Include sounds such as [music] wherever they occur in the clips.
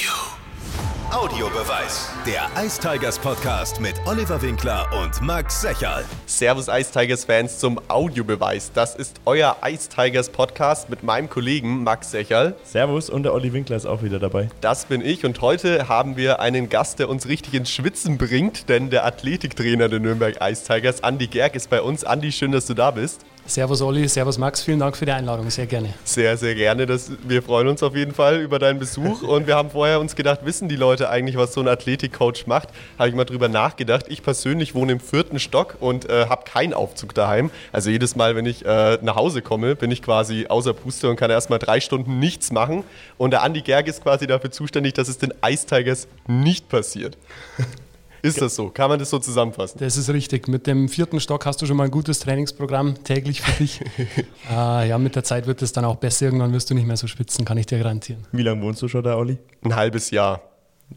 you. Audiobeweis. Der Ice Tigers Podcast mit Oliver Winkler und Max Secherl. Servus Ice Tigers Fans zum Audiobeweis. Das ist euer Ice Tigers Podcast mit meinem Kollegen Max Secherl. Servus und der Olli Winkler ist auch wieder dabei. Das bin ich und heute haben wir einen Gast, der uns richtig ins Schwitzen bringt, denn der Athletiktrainer der Nürnberg Ice Tigers, Andi Gerg, ist bei uns. Andi, schön, dass du da bist. Servus Olli, Servus Max, vielen Dank für die Einladung, sehr gerne. Sehr, sehr gerne. Das, wir freuen uns auf jeden Fall über deinen Besuch und wir haben vorher uns gedacht, wissen die Leute eigentlich, was so ein Athletikcoach macht? Habe ich mal drüber nachgedacht. Ich persönlich wohne im vierten Stock und äh, habe keinen Aufzug daheim. Also jedes Mal, wenn ich äh, nach Hause komme, bin ich quasi außer Puste und kann erstmal drei Stunden nichts machen. Und der Andi Gerg ist quasi dafür zuständig, dass es den Ice Tigers nicht passiert. Ist das so? Kann man das so zusammenfassen? Das ist richtig. Mit dem vierten Stock hast du schon mal ein gutes Trainingsprogramm täglich für dich. äh, [laughs] ja, mit der Zeit wird es dann auch besser. Irgendwann wirst du nicht mehr so spitzen, kann ich dir garantieren. Wie lange wohnst du schon da, Olli? Ein halbes Jahr.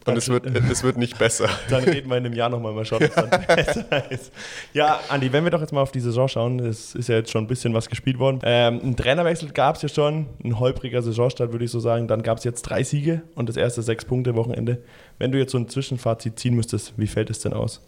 Und es wird, es wird nicht besser. [laughs] Dann reden wir in einem Jahr nochmal mal schauen, was dann [laughs] besser ist. Ja, Andi, wenn wir doch jetzt mal auf die Saison schauen, es ist ja jetzt schon ein bisschen was gespielt worden. Ähm, ein Trainerwechsel gab es ja schon, ein holpriger Saisonstart, würde ich so sagen. Dann gab es jetzt drei Siege und das erste sechs Punkte Wochenende. Wenn du jetzt so ein Zwischenfazit ziehen müsstest, wie fällt es denn aus?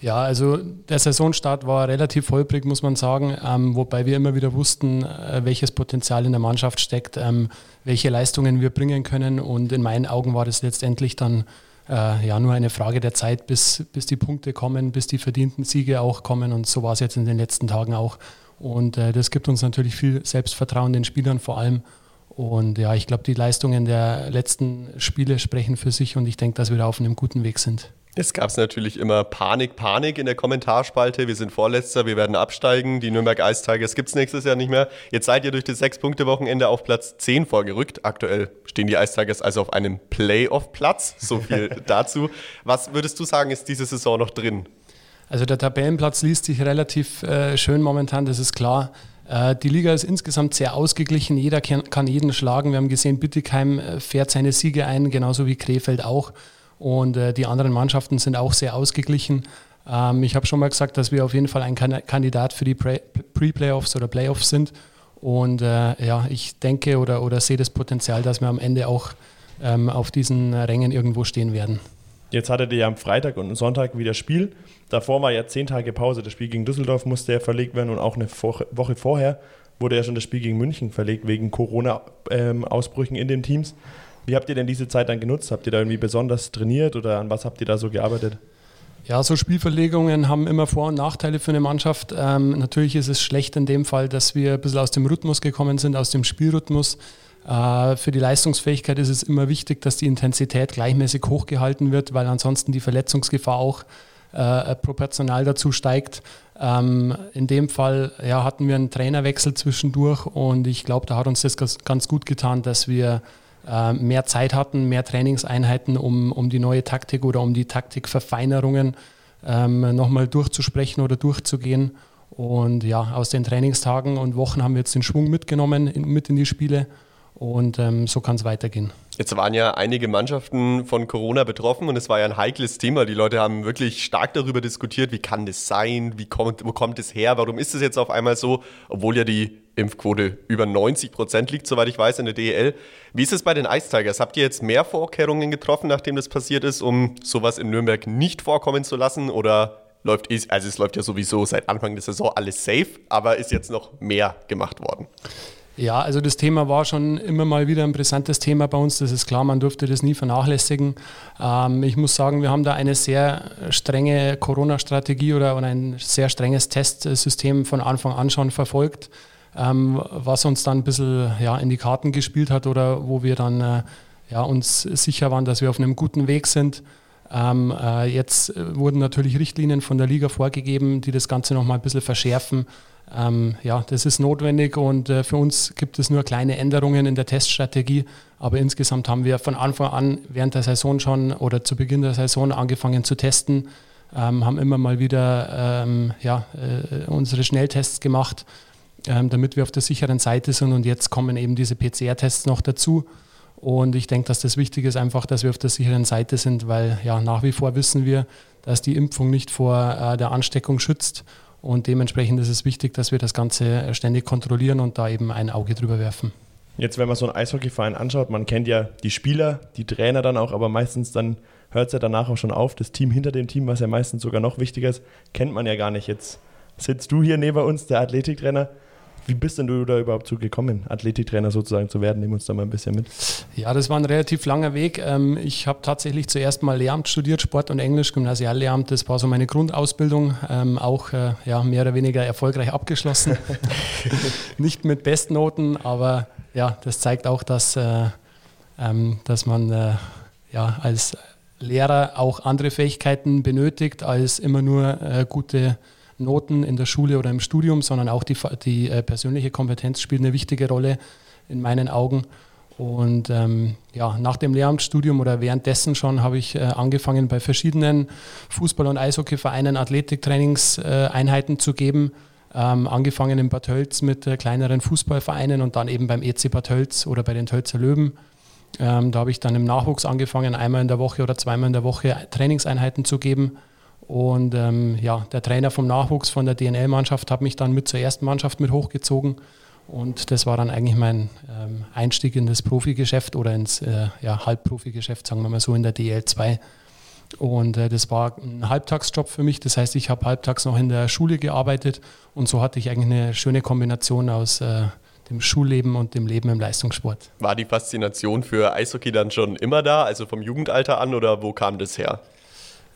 Ja, also der Saisonstart war relativ holprig, muss man sagen, ähm, wobei wir immer wieder wussten, äh, welches Potenzial in der Mannschaft steckt, ähm, welche Leistungen wir bringen können. Und in meinen Augen war das letztendlich dann äh, ja nur eine Frage der Zeit, bis, bis die Punkte kommen, bis die verdienten Siege auch kommen. Und so war es jetzt in den letzten Tagen auch. Und äh, das gibt uns natürlich viel Selbstvertrauen den Spielern vor allem. Und ja, ich glaube, die Leistungen der letzten Spiele sprechen für sich und ich denke, dass wir da auf einem guten Weg sind. Es gab natürlich immer Panik, Panik in der Kommentarspalte. Wir sind Vorletzter, wir werden absteigen. Die Nürnberg Ice Tigers gibt es nächstes Jahr nicht mehr. Jetzt seid ihr durch das Sechs-Punkte-Wochenende auf Platz 10 vorgerückt. Aktuell stehen die Ice Tigers also auf einem Playoff-Platz. So viel [laughs] dazu. Was würdest du sagen, ist diese Saison noch drin? Also der Tabellenplatz liest sich relativ äh, schön momentan, das ist klar. Äh, die Liga ist insgesamt sehr ausgeglichen. Jeder kann, kann jeden schlagen. Wir haben gesehen, Bittigheim äh, fährt seine Siege ein, genauso wie Krefeld auch. Und äh, die anderen Mannschaften sind auch sehr ausgeglichen. Ähm, ich habe schon mal gesagt, dass wir auf jeden Fall ein Kandidat für die Pre-Playoffs oder Playoffs sind. Und äh, ja, ich denke oder, oder sehe das Potenzial, dass wir am Ende auch ähm, auf diesen Rängen irgendwo stehen werden. Jetzt hattet ihr ja am Freitag und Sonntag wieder Spiel. Davor war ja zehn Tage Pause. Das Spiel gegen Düsseldorf musste ja verlegt werden und auch eine Woche vorher wurde ja schon das Spiel gegen München verlegt wegen Corona-Ausbrüchen ähm, in den Teams. Wie habt ihr denn diese Zeit dann genutzt? Habt ihr da irgendwie besonders trainiert oder an was habt ihr da so gearbeitet? Ja, so Spielverlegungen haben immer Vor- und Nachteile für eine Mannschaft. Ähm, natürlich ist es schlecht in dem Fall, dass wir ein bisschen aus dem Rhythmus gekommen sind, aus dem Spielrhythmus. Äh, für die Leistungsfähigkeit ist es immer wichtig, dass die Intensität gleichmäßig hochgehalten wird, weil ansonsten die Verletzungsgefahr auch äh, proportional dazu steigt. Ähm, in dem Fall ja, hatten wir einen Trainerwechsel zwischendurch und ich glaube, da hat uns das ganz gut getan, dass wir äh, mehr Zeit hatten, mehr Trainingseinheiten, um, um die neue Taktik oder um die Taktikverfeinerungen ähm, nochmal durchzusprechen oder durchzugehen. Und ja, aus den Trainingstagen und Wochen haben wir jetzt den Schwung mitgenommen, in, mit in die Spiele und ähm, so kann es weitergehen. Jetzt waren ja einige Mannschaften von Corona betroffen und es war ja ein heikles Thema. Die Leute haben wirklich stark darüber diskutiert, wie kann das sein, wie kommt, wo kommt es her, warum ist es jetzt auf einmal so, obwohl ja die Impfquote über 90 Prozent liegt, soweit ich weiß, in der DEL. Wie ist es bei den Ice Tigers? Habt ihr jetzt mehr Vorkehrungen getroffen, nachdem das passiert ist, um sowas in Nürnberg nicht vorkommen zu lassen? Oder läuft, also es läuft ja sowieso seit Anfang der Saison alles safe, aber ist jetzt noch mehr gemacht worden? Ja, also das Thema war schon immer mal wieder ein brisantes Thema bei uns, das ist klar, man durfte das nie vernachlässigen. Ähm, ich muss sagen, wir haben da eine sehr strenge Corona-Strategie oder, oder ein sehr strenges Testsystem von Anfang an schon verfolgt, ähm, was uns dann ein bisschen ja, in die Karten gespielt hat oder wo wir dann äh, ja, uns sicher waren, dass wir auf einem guten Weg sind. Ähm, äh, jetzt wurden natürlich Richtlinien von der Liga vorgegeben, die das Ganze nochmal ein bisschen verschärfen. Ähm, ja, das ist notwendig und äh, für uns gibt es nur kleine Änderungen in der Teststrategie, aber insgesamt haben wir von Anfang an während der Saison schon oder zu Beginn der Saison angefangen zu testen, ähm, haben immer mal wieder ähm, ja, äh, unsere Schnelltests gemacht, ähm, damit wir auf der sicheren Seite sind und jetzt kommen eben diese PCR-Tests noch dazu. Und ich denke, dass das wichtig ist, einfach, dass wir auf der sicheren Seite sind, weil ja nach wie vor wissen wir, dass die Impfung nicht vor äh, der Ansteckung schützt. Und dementsprechend ist es wichtig, dass wir das Ganze ständig kontrollieren und da eben ein Auge drüber werfen. Jetzt, wenn man so einen Eishockeyverein anschaut, man kennt ja die Spieler, die Trainer dann auch, aber meistens dann hört es ja danach auch schon auf. Das Team hinter dem Team, was ja meistens sogar noch wichtiger ist, kennt man ja gar nicht. Jetzt sitzt du hier neben uns, der Athletiktrainer. Wie bist denn du da überhaupt zu gekommen, Athletiktrainer sozusagen zu werden? Nimm uns da mal ein bisschen mit. Ja, das war ein relativ langer Weg. Ähm, ich habe tatsächlich zuerst mal Lehramt studiert, Sport und Englisch, Gymnasiallehramt. Das war so meine Grundausbildung, ähm, auch äh, ja, mehr oder weniger erfolgreich abgeschlossen. [laughs] [laughs] Nicht mit Bestnoten, aber ja, das zeigt auch, dass, äh, ähm, dass man äh, ja, als Lehrer auch andere Fähigkeiten benötigt als immer nur gute Noten in der Schule oder im Studium, sondern auch die, die äh, persönliche Kompetenz spielt eine wichtige Rolle in meinen Augen. Und ähm, ja, nach dem Lehramtsstudium oder währenddessen schon habe ich äh, angefangen, bei verschiedenen Fußball- und Eishockeyvereinen Athletiktrainingseinheiten äh, zu geben. Ähm, angefangen in Bad Tölz mit äh, kleineren Fußballvereinen und dann eben beim EC Bad Tölz oder bei den Tölzer Löwen. Ähm, da habe ich dann im Nachwuchs angefangen, einmal in der Woche oder zweimal in der Woche Trainingseinheiten zu geben. Und ähm, ja, der Trainer vom Nachwuchs von der DNL-Mannschaft hat mich dann mit zur ersten Mannschaft mit hochgezogen. Und das war dann eigentlich mein ähm, Einstieg in das Profigeschäft oder ins äh, ja, Halbprofigeschäft, sagen wir mal so, in der DL2. Und äh, das war ein Halbtagsjob für mich. Das heißt, ich habe halbtags noch in der Schule gearbeitet und so hatte ich eigentlich eine schöne Kombination aus äh, dem Schulleben und dem Leben im Leistungssport. War die Faszination für Eishockey dann schon immer da, also vom Jugendalter an oder wo kam das her?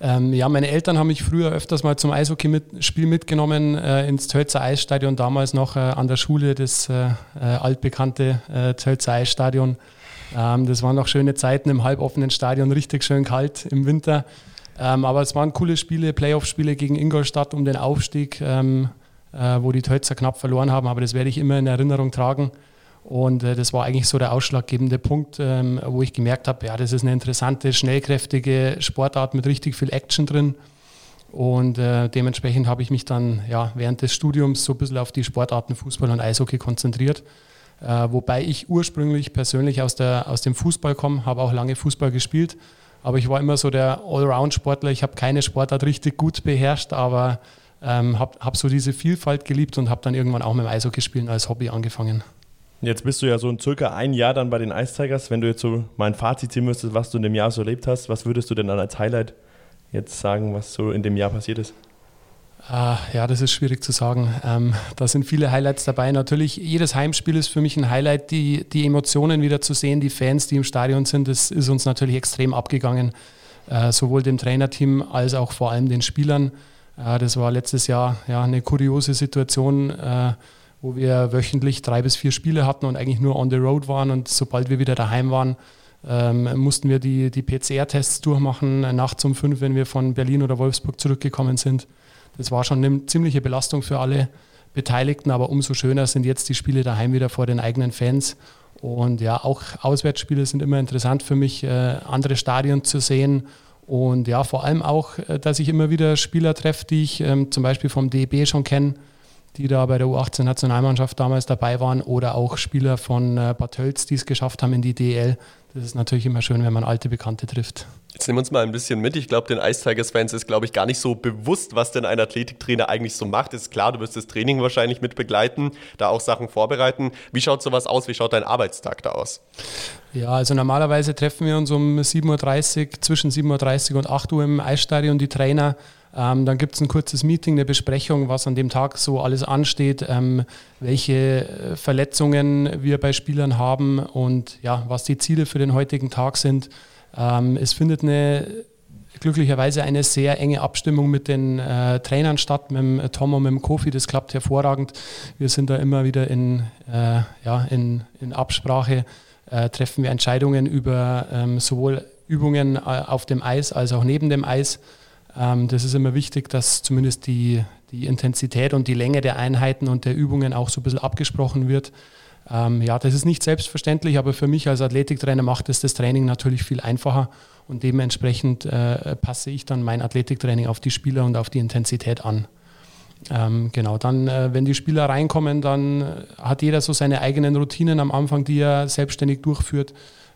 Ähm, ja, meine Eltern haben mich früher öfters mal zum Eishockeyspiel mitgenommen äh, ins Tölzer Eisstadion, damals noch äh, an der Schule, das äh, äh altbekannte äh, Tölzer Eisstadion. Ähm, das waren noch schöne Zeiten im halboffenen Stadion, richtig schön kalt im Winter. Ähm, aber es waren coole Spiele, Playoff-Spiele gegen Ingolstadt um den Aufstieg, ähm, äh, wo die Tölzer knapp verloren haben, aber das werde ich immer in Erinnerung tragen. Und äh, das war eigentlich so der ausschlaggebende Punkt, ähm, wo ich gemerkt habe, ja, das ist eine interessante, schnellkräftige Sportart mit richtig viel Action drin. Und äh, dementsprechend habe ich mich dann ja, während des Studiums so ein bisschen auf die Sportarten Fußball und Eishockey konzentriert. Äh, wobei ich ursprünglich persönlich aus, der, aus dem Fußball komme, habe auch lange Fußball gespielt. Aber ich war immer so der Allround-Sportler. Ich habe keine Sportart richtig gut beherrscht, aber ähm, habe hab so diese Vielfalt geliebt und habe dann irgendwann auch mit dem Eishockey spielen als Hobby angefangen. Jetzt bist du ja so in circa ein Jahr dann bei den Ice Tigers. Wenn du jetzt so mal ein Fazit ziehen müsstest, was du in dem Jahr so erlebt hast, was würdest du denn dann als Highlight jetzt sagen, was so in dem Jahr passiert ist? Uh, ja, das ist schwierig zu sagen. Ähm, da sind viele Highlights dabei. Natürlich, jedes Heimspiel ist für mich ein Highlight. Die, die Emotionen wieder zu sehen, die Fans, die im Stadion sind, das ist uns natürlich extrem abgegangen. Uh, sowohl dem Trainerteam als auch vor allem den Spielern. Uh, das war letztes Jahr ja, eine kuriose Situation wo wir wöchentlich drei bis vier Spiele hatten und eigentlich nur on the road waren. Und sobald wir wieder daheim waren, ähm, mussten wir die, die PCR-Tests durchmachen, nachts um fünf, wenn wir von Berlin oder Wolfsburg zurückgekommen sind. Das war schon eine ziemliche Belastung für alle Beteiligten, aber umso schöner sind jetzt die Spiele daheim wieder vor den eigenen Fans. Und ja, auch Auswärtsspiele sind immer interessant für mich, äh, andere Stadien zu sehen. Und ja, vor allem auch, äh, dass ich immer wieder Spieler treffe, die ich ähm, zum Beispiel vom DEB schon kenne, die da bei der U18-Nationalmannschaft damals dabei waren oder auch Spieler von äh, Bad Tölz, die es geschafft haben in die DL. Das ist natürlich immer schön, wenn man alte Bekannte trifft. Jetzt nehmen wir uns mal ein bisschen mit. Ich glaube, den Ice Tigers-Fans ist, glaube ich, gar nicht so bewusst, was denn ein Athletiktrainer eigentlich so macht. Ist klar, du wirst das Training wahrscheinlich mit begleiten, da auch Sachen vorbereiten. Wie schaut sowas aus? Wie schaut dein Arbeitstag da aus? Ja, also normalerweise treffen wir uns um 7.30 Uhr, zwischen 7.30 Uhr und 8 Uhr im Eisstadion, die Trainer. Ähm, dann gibt es ein kurzes Meeting, eine Besprechung, was an dem Tag so alles ansteht, ähm, welche äh, Verletzungen wir bei Spielern haben und ja, was die Ziele für den heutigen Tag sind. Ähm, es findet eine glücklicherweise eine sehr enge Abstimmung mit den äh, Trainern statt, mit dem Tom und mit dem Kofi. Das klappt hervorragend. Wir sind da immer wieder in, äh, ja, in, in Absprache, äh, treffen wir Entscheidungen über ähm, sowohl Übungen äh, auf dem Eis als auch neben dem Eis. Ähm, das ist immer wichtig, dass zumindest die, die Intensität und die Länge der Einheiten und der Übungen auch so ein bisschen abgesprochen wird. Ähm, ja, das ist nicht selbstverständlich, aber für mich als Athletiktrainer macht es das Training natürlich viel einfacher und dementsprechend äh, passe ich dann mein Athletiktraining auf die Spieler und auf die Intensität an. Ähm, genau, dann, äh, wenn die Spieler reinkommen, dann hat jeder so seine eigenen Routinen am Anfang, die er selbstständig durchführt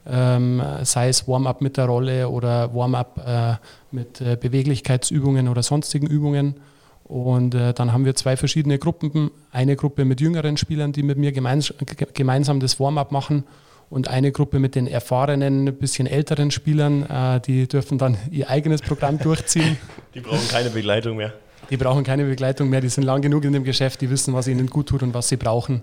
ähm, sei es Warm-up mit der Rolle oder Warm-up äh, mit äh, Beweglichkeitsübungen oder sonstigen Übungen. Und äh, dann haben wir zwei verschiedene Gruppen. Eine Gruppe mit jüngeren Spielern, die mit mir gemeins gemeinsam das Warm-up machen. Und eine Gruppe mit den erfahrenen, ein bisschen älteren Spielern, äh, die dürfen dann [laughs] ihr eigenes Programm durchziehen. Die brauchen keine Begleitung mehr. Die brauchen keine Begleitung mehr, die sind lang genug in dem Geschäft, die wissen, was ihnen gut tut und was sie brauchen.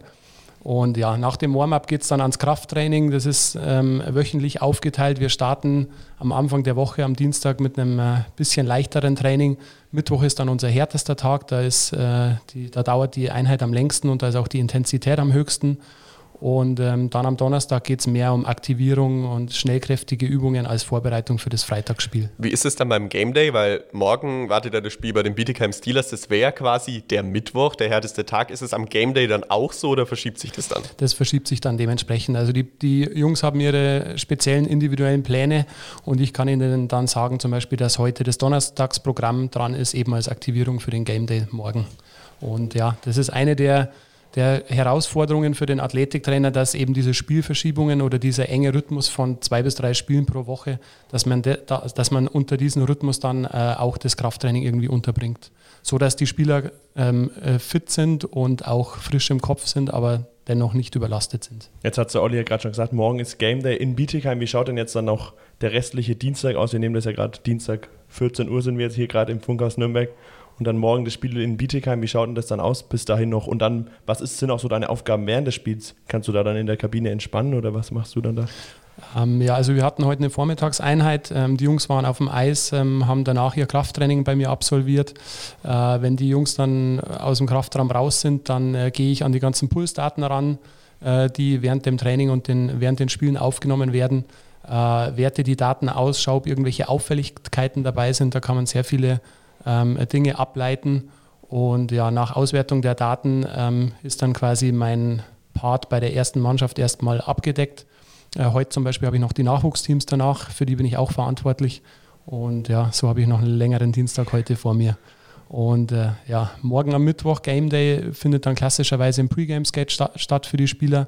Und ja, nach dem Warm-up geht es dann ans Krafttraining. Das ist ähm, wöchentlich aufgeteilt. Wir starten am Anfang der Woche am Dienstag mit einem äh, bisschen leichteren Training. Mittwoch ist dann unser härtester Tag. Da, ist, äh, die, da dauert die Einheit am längsten und da ist auch die Intensität am höchsten. Und ähm, dann am Donnerstag geht es mehr um Aktivierung und schnellkräftige Übungen als Vorbereitung für das Freitagsspiel. Wie ist es dann beim Game Day? Weil morgen wartet ja das Spiel bei den Bietigheim Steelers. Das wäre quasi der Mittwoch, der härteste Tag. Ist es am Game Day dann auch so oder verschiebt sich das dann? Das verschiebt sich dann dementsprechend. Also die, die Jungs haben ihre speziellen individuellen Pläne und ich kann ihnen dann sagen, zum Beispiel, dass heute das Donnerstagsprogramm dran ist, eben als Aktivierung für den Game Day morgen. Und ja, das ist eine der der Herausforderungen für den Athletiktrainer, dass eben diese Spielverschiebungen oder dieser enge Rhythmus von zwei bis drei Spielen pro Woche, dass man, de, dass man unter diesem Rhythmus dann äh, auch das Krafttraining irgendwie unterbringt. So dass die Spieler ähm, äh, fit sind und auch frisch im Kopf sind, aber dennoch nicht überlastet sind. Jetzt hat der Olli ja gerade schon gesagt, morgen ist Game Day in Bietigheim. Wie schaut denn jetzt dann noch der restliche Dienstag aus? Wir nehmen das ja gerade Dienstag, 14 Uhr sind wir jetzt hier gerade im Funkhaus Nürnberg und dann morgen das Spiel in Bietigheim. Wie schaut denn das dann aus bis dahin noch? Und dann, was ist, sind auch so deine Aufgaben während des Spiels? Kannst du da dann in der Kabine entspannen oder was machst du dann da? Ähm, ja, also wir hatten heute eine Vormittagseinheit. Ähm, die Jungs waren auf dem Eis, ähm, haben danach ihr Krafttraining bei mir absolviert. Äh, wenn die Jungs dann aus dem Kraftraum raus sind, dann äh, gehe ich an die ganzen Pulsdaten ran, äh, die während dem Training und den, während den Spielen aufgenommen werden. Äh, werte die Daten aus, schaue, ob irgendwelche Auffälligkeiten dabei sind. Da kann man sehr viele Dinge ableiten. Und ja, nach Auswertung der Daten ähm, ist dann quasi mein Part bei der ersten Mannschaft erstmal abgedeckt. Äh, heute zum Beispiel habe ich noch die Nachwuchsteams danach, für die bin ich auch verantwortlich. Und ja, so habe ich noch einen längeren Dienstag heute vor mir. Und äh, ja, morgen am Mittwoch, Game Day, findet dann klassischerweise ein Pre-Game-Skate sta statt für die Spieler,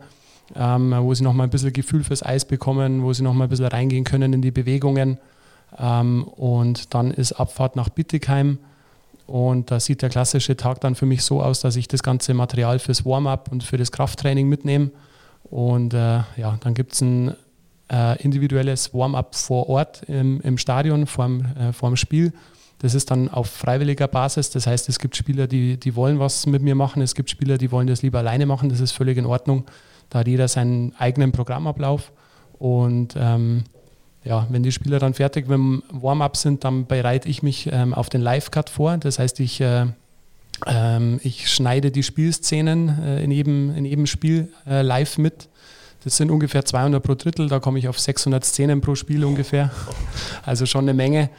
ähm, wo sie nochmal ein bisschen Gefühl fürs Eis bekommen, wo sie nochmal ein bisschen reingehen können in die Bewegungen. Ähm, und dann ist Abfahrt nach Bittigheim. Und da sieht der klassische Tag dann für mich so aus, dass ich das ganze Material fürs Warm-up und für das Krafttraining mitnehme. Und äh, ja, dann gibt es ein äh, individuelles Warm-up vor Ort im, im Stadion vorm, äh, vorm Spiel. Das ist dann auf freiwilliger Basis. Das heißt, es gibt Spieler, die, die wollen was mit mir machen. Es gibt Spieler, die wollen das lieber alleine machen. Das ist völlig in Ordnung. Da hat jeder seinen eigenen Programmablauf. Und ähm, ja, wenn die Spieler dann fertig mit dem Warm-up sind, dann bereite ich mich ähm, auf den Live-Cut vor. Das heißt, ich, äh, ähm, ich schneide die Spielszenen äh, in, jedem, in jedem Spiel äh, live mit. Das sind ungefähr 200 pro Drittel, da komme ich auf 600 Szenen pro Spiel ungefähr. [laughs] Also schon eine Menge.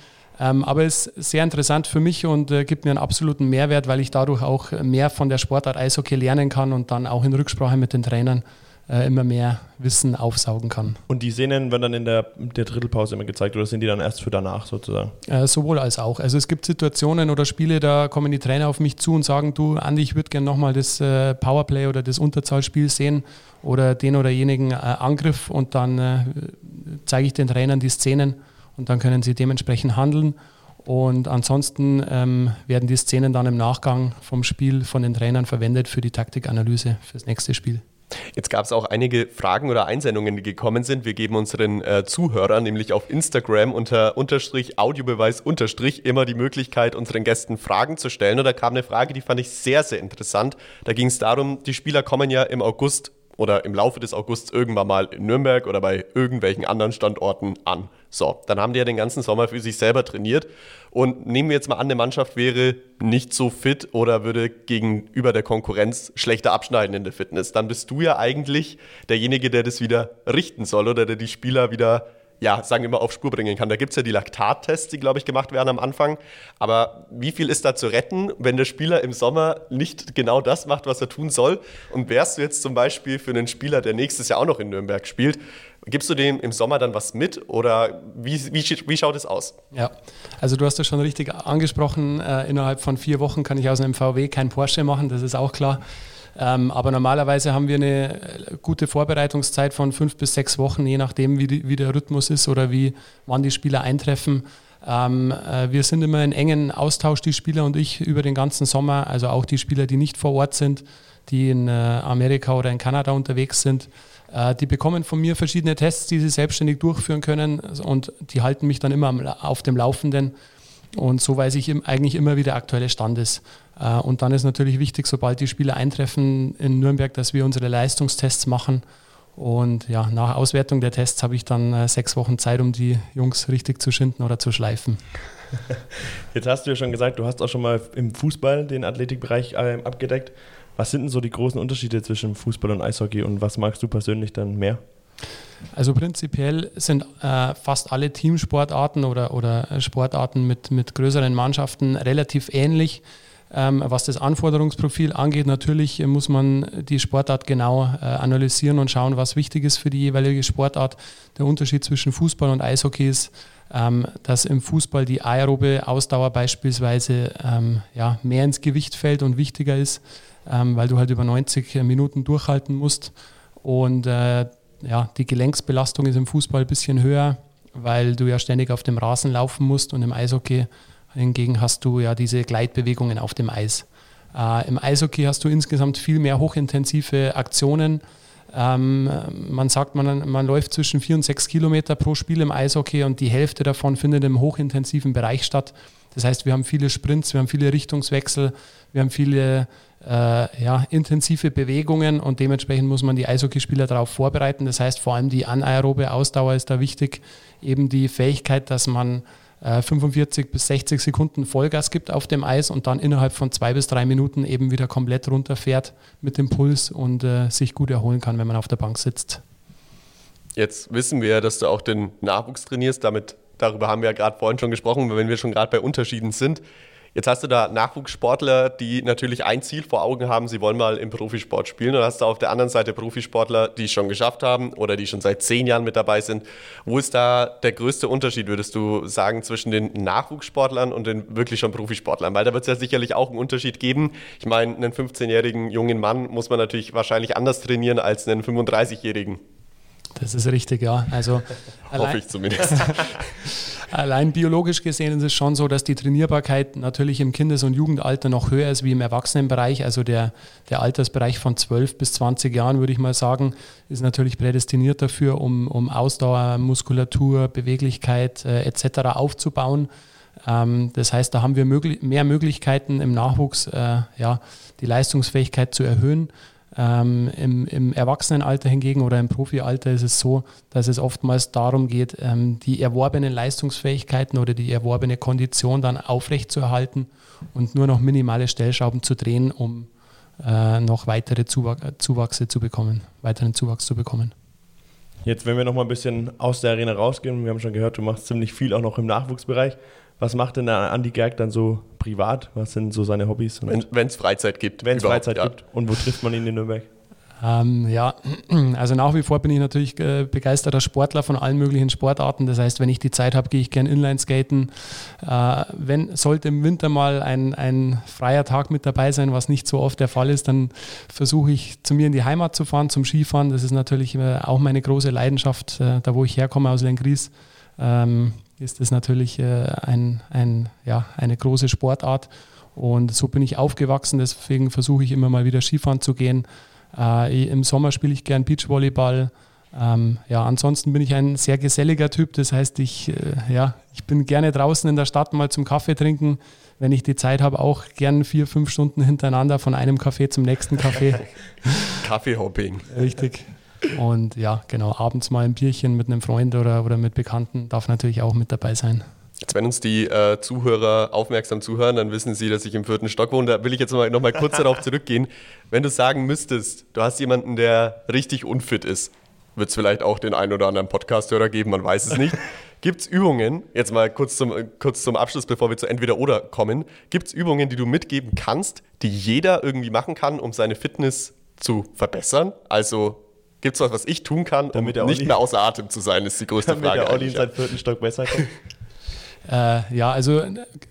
Ähm, aber es ist sehr interessant für mich und äh, gibt mir einen absoluten Mehrwert, weil ich dadurch auch mehr von der Sportart Eishockey lernen kann und dann auch in Rücksprache mit den Trainern äh, immer mehr Wissen aufsaugen kann. Und die Szenen werden dann in der, der Drittelpause immer gezeigt oder sind die dann erst für danach sozusagen? Äh, sowohl als auch. Also es gibt Situationen oder Spiele, da kommen die Trainer auf mich zu und sagen, du Andi, ich würde gerne nochmal das äh, Powerplay oder das Unterzahlspiel sehen oder den oder jenigen äh, Angriff und dann äh, zeige ich den Trainern die Szenen und dann können sie dementsprechend handeln. Und ansonsten ähm, werden die Szenen dann im Nachgang vom Spiel von den Trainern verwendet für die Taktikanalyse fürs nächste Spiel. Jetzt gab es auch einige Fragen oder Einsendungen, die gekommen sind. Wir geben unseren äh, Zuhörern nämlich auf Instagram unter Unterstrich Audiobeweis Unterstrich immer die Möglichkeit, unseren Gästen Fragen zu stellen. Und da kam eine Frage, die fand ich sehr, sehr interessant. Da ging es darum, die Spieler kommen ja im August oder im Laufe des Augusts irgendwann mal in Nürnberg oder bei irgendwelchen anderen Standorten an. So, dann haben die ja den ganzen Sommer für sich selber trainiert. Und nehmen wir jetzt mal an, eine Mannschaft wäre nicht so fit oder würde gegenüber der Konkurrenz schlechter abschneiden in der Fitness. Dann bist du ja eigentlich derjenige, der das wieder richten soll oder der die Spieler wieder ja, sagen wir mal, auf Spur bringen kann. Da gibt es ja die Laktattests, die, glaube ich, gemacht werden am Anfang. Aber wie viel ist da zu retten, wenn der Spieler im Sommer nicht genau das macht, was er tun soll? Und wärst du jetzt zum Beispiel für einen Spieler, der nächstes Jahr auch noch in Nürnberg spielt, Gibst du dem im Sommer dann was mit oder wie, wie, wie schaut es aus? Ja, also du hast das schon richtig angesprochen. Äh, innerhalb von vier Wochen kann ich aus einem VW kein Porsche machen, das ist auch klar. Ähm, aber normalerweise haben wir eine gute Vorbereitungszeit von fünf bis sechs Wochen, je nachdem, wie, die, wie der Rhythmus ist oder wie wann die Spieler eintreffen. Ähm, äh, wir sind immer in engen Austausch, die Spieler und ich, über den ganzen Sommer. Also auch die Spieler, die nicht vor Ort sind, die in äh, Amerika oder in Kanada unterwegs sind. Äh, die bekommen von mir verschiedene Tests, die sie selbstständig durchführen können und die halten mich dann immer auf dem Laufenden. Und so weiß ich eigentlich immer, wie der aktuelle Stand ist. Äh, und dann ist natürlich wichtig, sobald die Spieler eintreffen in Nürnberg, dass wir unsere Leistungstests machen. Und ja, nach Auswertung der Tests habe ich dann äh, sechs Wochen Zeit, um die Jungs richtig zu schinden oder zu schleifen. [laughs] Jetzt hast du ja schon gesagt, du hast auch schon mal im Fußball den Athletikbereich abgedeckt. Was sind denn so die großen Unterschiede zwischen Fußball und Eishockey und was magst du persönlich dann mehr? Also prinzipiell sind äh, fast alle Teamsportarten oder, oder Sportarten mit, mit größeren Mannschaften relativ ähnlich. Ähm, was das Anforderungsprofil angeht, natürlich muss man die Sportart genau äh, analysieren und schauen, was wichtig ist für die jeweilige Sportart. Der Unterschied zwischen Fußball und Eishockey ist, ähm, dass im Fußball die aerobe Ausdauer beispielsweise ähm, ja, mehr ins Gewicht fällt und wichtiger ist ähm, weil du halt über 90 Minuten durchhalten musst. Und äh, ja, die Gelenksbelastung ist im Fußball ein bisschen höher, weil du ja ständig auf dem Rasen laufen musst und im Eishockey hingegen hast du ja diese Gleitbewegungen auf dem Eis. Äh, Im Eishockey hast du insgesamt viel mehr hochintensive Aktionen. Ähm, man sagt, man, man läuft zwischen vier und sechs Kilometer pro Spiel im Eishockey und die Hälfte davon findet im hochintensiven Bereich statt. Das heißt, wir haben viele Sprints, wir haben viele Richtungswechsel, wir haben viele äh, ja, intensive Bewegungen und dementsprechend muss man die Eishockeyspieler darauf vorbereiten. Das heißt, vor allem die anaerobe Ausdauer ist da wichtig, eben die Fähigkeit, dass man äh, 45 bis 60 Sekunden Vollgas gibt auf dem Eis und dann innerhalb von zwei bis drei Minuten eben wieder komplett runterfährt mit dem Puls und äh, sich gut erholen kann, wenn man auf der Bank sitzt. Jetzt wissen wir ja, dass du auch den Nachwuchs trainierst. Damit, darüber haben wir ja gerade vorhin schon gesprochen, wenn wir schon gerade bei Unterschieden sind. Jetzt hast du da Nachwuchssportler, die natürlich ein Ziel vor Augen haben, sie wollen mal im Profisport spielen. Und hast du auf der anderen Seite Profisportler, die es schon geschafft haben oder die schon seit zehn Jahren mit dabei sind. Wo ist da der größte Unterschied, würdest du sagen, zwischen den Nachwuchssportlern und den wirklich schon Profisportlern? Weil da wird es ja sicherlich auch einen Unterschied geben. Ich meine, einen 15-jährigen jungen Mann muss man natürlich wahrscheinlich anders trainieren als einen 35-jährigen. Das ist richtig, ja. Also [laughs] Hoffe ich zumindest. [laughs] allein biologisch gesehen ist es schon so, dass die Trainierbarkeit natürlich im Kindes- und Jugendalter noch höher ist wie im Erwachsenenbereich. Also der, der Altersbereich von 12 bis 20 Jahren, würde ich mal sagen, ist natürlich prädestiniert dafür, um, um Ausdauer, Muskulatur, Beweglichkeit äh, etc. aufzubauen. Ähm, das heißt, da haben wir möglich mehr Möglichkeiten im Nachwuchs, äh, ja, die Leistungsfähigkeit zu erhöhen. Ähm, im, Im Erwachsenenalter hingegen oder im Profialter ist es so, dass es oftmals darum geht, ähm, die erworbenen Leistungsfähigkeiten oder die erworbene Kondition dann aufrechtzuerhalten und nur noch minimale Stellschrauben zu drehen, um äh, noch weitere Zuwach Zuwachse zu bekommen, weiteren Zuwachs zu bekommen. Jetzt, wenn wir noch mal ein bisschen aus der Arena rausgehen, wir haben schon gehört, du machst ziemlich viel auch noch im Nachwuchsbereich. Was macht denn der Andi Gerg dann so privat? Was sind so seine Hobbys? Wenn es Freizeit gibt. Wenn es Freizeit ja. gibt. Und wo trifft man ihn in Nürnberg? Ähm, ja, [clears throat] also nach wie vor bin ich natürlich äh, begeisterter Sportler von allen möglichen Sportarten. Das heißt, wenn ich die Zeit habe, gehe ich gerne Inlineskaten. Äh, wenn sollte im Winter mal ein, ein freier Tag mit dabei sein, was nicht so oft der Fall ist, dann versuche ich zu mir in die Heimat zu fahren, zum Skifahren. Das ist natürlich äh, auch meine große Leidenschaft, äh, da wo ich herkomme aus Lengries. Ähm, ist das natürlich äh, ein, ein, ja, eine große Sportart. Und so bin ich aufgewachsen, deswegen versuche ich immer mal wieder Skifahren zu gehen. Äh, Im Sommer spiele ich gern Beachvolleyball. Ähm, ja, ansonsten bin ich ein sehr geselliger Typ. Das heißt, ich, äh, ja, ich bin gerne draußen in der Stadt mal zum Kaffee trinken. Wenn ich die Zeit habe, auch gern vier, fünf Stunden hintereinander von einem Café zum nächsten Café. [laughs] Kaffeehopping. Richtig. Und ja, genau, abends mal ein Bierchen mit einem Freund oder, oder mit Bekannten darf natürlich auch mit dabei sein. Jetzt, wenn uns die äh, Zuhörer aufmerksam zuhören, dann wissen sie, dass ich im vierten Stock wohne. Da will ich jetzt mal, noch mal kurz darauf zurückgehen. Wenn du sagen müsstest, du hast jemanden, der richtig unfit ist, wird es vielleicht auch den einen oder anderen Podcast-Hörer geben, man weiß es nicht. [laughs] Gibt es Übungen, jetzt mal kurz zum, kurz zum Abschluss, bevor wir zu entweder oder kommen, gibt es Übungen, die du mitgeben kannst, die jeder irgendwie machen kann, um seine Fitness zu verbessern? Also Gibt es was, was ich tun kann, damit um nicht mehr außer Atem zu sein, ist die größte damit Frage. Damit der Olli in seinen vierten Stock besser kommt. Äh, ja, also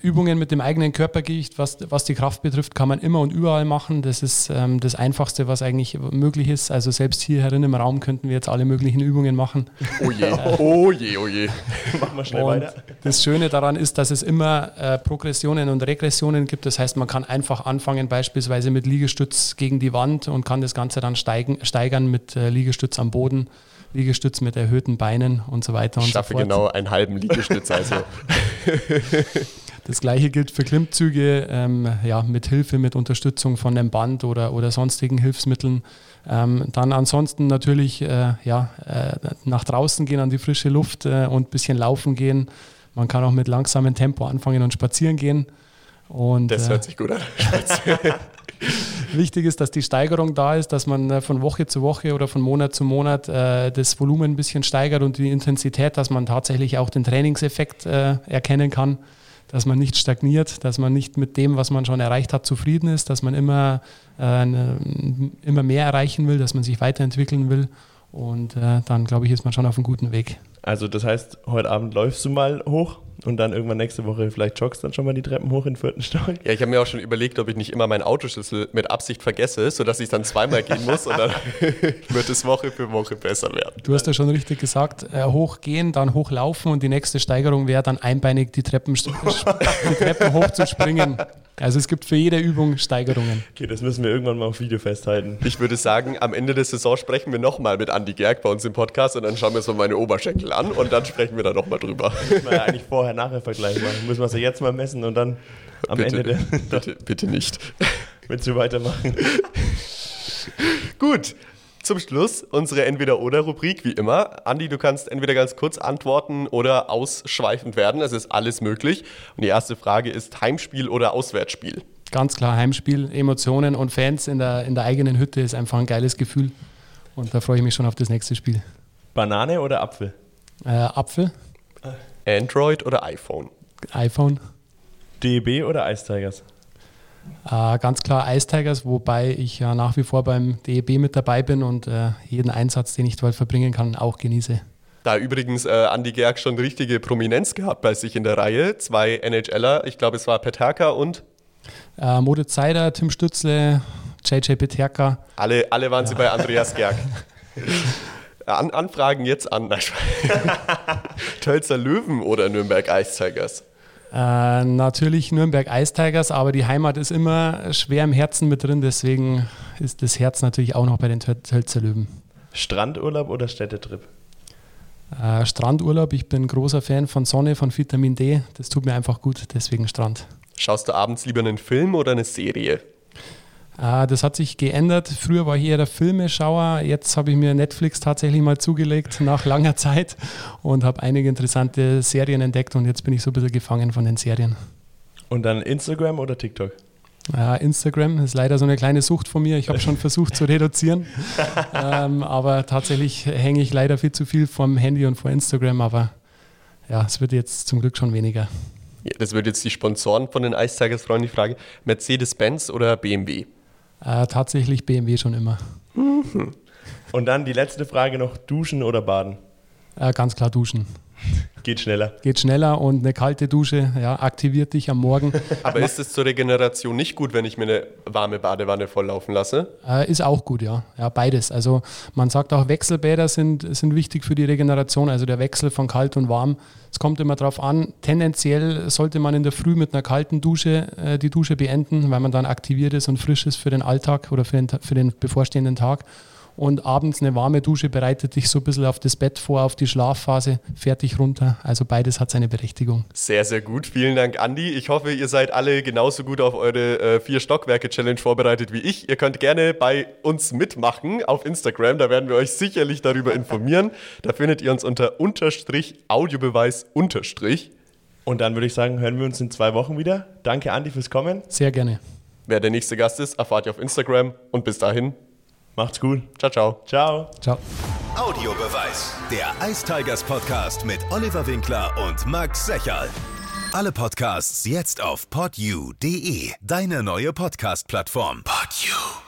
Übungen mit dem eigenen Körpergewicht, was, was die Kraft betrifft, kann man immer und überall machen. Das ist ähm, das Einfachste, was eigentlich möglich ist. Also selbst hier herin im Raum könnten wir jetzt alle möglichen Übungen machen. Oh je, oh je, oh je. [laughs] Machen wir schnell Und weiter. das Schöne daran ist, dass es immer äh, Progressionen und Regressionen gibt. Das heißt, man kann einfach anfangen, beispielsweise mit Liegestütz gegen die Wand und kann das Ganze dann steigen, steigern mit äh, Liegestütz am Boden, Liegestütz mit erhöhten Beinen und so weiter und Ich schaffe so fort. genau einen halben Liegestütz, also [laughs] Das gleiche gilt für Klimmzüge, ähm, ja, mit Hilfe, mit Unterstützung von einem Band oder, oder sonstigen Hilfsmitteln. Ähm, dann ansonsten natürlich äh, ja, äh, nach draußen gehen an die frische Luft äh, und ein bisschen laufen gehen. Man kann auch mit langsamem Tempo anfangen und spazieren gehen. Und, das äh, hört sich gut an. [laughs] [laughs] Wichtig ist, dass die Steigerung da ist, dass man äh, von Woche zu Woche oder von Monat zu Monat äh, das Volumen ein bisschen steigert und die Intensität, dass man tatsächlich auch den Trainingseffekt äh, erkennen kann, dass man nicht stagniert, dass man nicht mit dem, was man schon erreicht hat, zufrieden ist, dass man immer, äh, immer mehr erreichen will, dass man sich weiterentwickeln will. Und äh, dann, glaube ich, ist man schon auf einem guten Weg. Also das heißt, heute Abend läufst du mal hoch und dann irgendwann nächste Woche vielleicht joggst dann schon mal die Treppen hoch in den vierten Stock. Ja, ich habe mir auch schon überlegt, ob ich nicht immer meinen Autoschlüssel mit Absicht vergesse, sodass ich dann zweimal gehen [laughs] muss und dann [laughs] wird es Woche für Woche besser werden. Du hast ja schon richtig gesagt, äh, hochgehen, dann hochlaufen und die nächste Steigerung wäre dann einbeinig die Treppen, [laughs] die Treppen hochzuspringen. Also es gibt für jede Übung Steigerungen. Okay, das müssen wir irgendwann mal auf Video festhalten. Ich würde sagen, am Ende der Saison sprechen wir nochmal mit Andi Gerg bei uns im Podcast und dann schauen wir uns mal meine Oberschenkel an und dann sprechen wir da nochmal drüber. Müssen wir ja eigentlich vorher-nachher-Vergleich machen. Müssen wir es ja jetzt mal messen und dann am Ende Bitte, der, bitte, bitte nicht. [laughs] willst du weitermachen. [laughs] Gut, zum Schluss unsere Entweder-Oder-Rubrik, wie immer. Andi, du kannst entweder ganz kurz antworten oder ausschweifend werden. Es ist alles möglich. Und die erste Frage ist Heimspiel oder Auswärtsspiel? Ganz klar, Heimspiel, Emotionen und Fans in der, in der eigenen Hütte ist einfach ein geiles Gefühl. Und da freue ich mich schon auf das nächste Spiel. Banane oder Apfel? Äh, Apfel, Android oder iPhone? iPhone, DEB oder Ice Tigers? äh, ganz klar Ice Tigers, wobei ich ja nach wie vor beim DEB mit dabei bin und äh, jeden Einsatz, den ich dort verbringen kann, auch genieße. Da übrigens äh, Andi Gerg schon richtige Prominenz gehabt bei sich in der Reihe. Zwei NHLer, ich glaube es war Peterka und Äh, Moritz Seider, Tim Stützle, JJ Peterka. alle, alle waren sie bei Andreas Gerg. [laughs] An, Anfragen jetzt an. [laughs] Tölzer Löwen oder Nürnberg Ice Tigers? Äh, natürlich Nürnberg Ice Tigers, aber die Heimat ist immer schwer im Herzen mit drin, deswegen ist das Herz natürlich auch noch bei den Töl- Tölzer Löwen. Strandurlaub oder Städtetrip? Äh, Strandurlaub, ich bin großer Fan von Sonne, von Vitamin D, das tut mir einfach gut, deswegen Strand. Schaust du abends lieber einen Film oder eine Serie? Äh, das hat sich geändert. Früher war ich eher der Filmeschauer. Jetzt habe ich mir Netflix tatsächlich mal zugelegt [laughs] nach langer Zeit und habe einige interessante Serien entdeckt und jetzt bin ich so ein bisschen gefangen von den Serien. Und dann Instagram oder TikTok? Äh, Instagram ist leider so eine kleine Sucht von mir. Ich habe schon [laughs] versucht zu reduzieren, ähm, aber tatsächlich hänge ich leider viel zu viel vom Handy und vor Instagram. Aber ja, es wird jetzt zum Glück schon weniger. Ja, das wird jetzt die Sponsoren von den freuen, die Frage. Mercedes-Benz oder BMW? Äh, tatsächlich BMW schon immer. Und dann die letzte Frage noch, duschen oder baden? Äh, ganz klar duschen. Geht schneller. Geht schneller und eine kalte Dusche ja, aktiviert dich am Morgen. [laughs] Aber ist es zur Regeneration nicht gut, wenn ich mir eine warme Badewanne volllaufen lasse? Äh, ist auch gut, ja. Ja, beides. Also man sagt auch, Wechselbäder sind, sind wichtig für die Regeneration, also der Wechsel von kalt und warm. Es kommt immer darauf an, tendenziell sollte man in der Früh mit einer kalten Dusche äh, die Dusche beenden, weil man dann aktiviert ist und frisch ist für den Alltag oder für den, für den bevorstehenden Tag. Und abends eine warme Dusche bereitet dich so ein bisschen auf das Bett vor, auf die Schlafphase, fertig runter. Also beides hat seine Berechtigung. Sehr, sehr gut. Vielen Dank, Andi. Ich hoffe, ihr seid alle genauso gut auf eure äh, vier Stockwerke-Challenge vorbereitet wie ich. Ihr könnt gerne bei uns mitmachen auf Instagram. Da werden wir euch sicherlich darüber [laughs] informieren. Da findet ihr uns unter Unterstrich Audiobeweis Unterstrich. Und dann würde ich sagen, hören wir uns in zwei Wochen wieder. Danke, Andi, fürs Kommen. Sehr gerne. Wer der nächste Gast ist, erfahrt ihr auf Instagram. Und bis dahin, Macht's gut. ciao, ciao. Ciao. Ciao. Audiobeweis. Der Ice Tigers Podcast mit Oliver Winkler und Max Secherl. Alle Podcasts jetzt auf podyou.de, deine neue Podcast-Plattform. Podyou.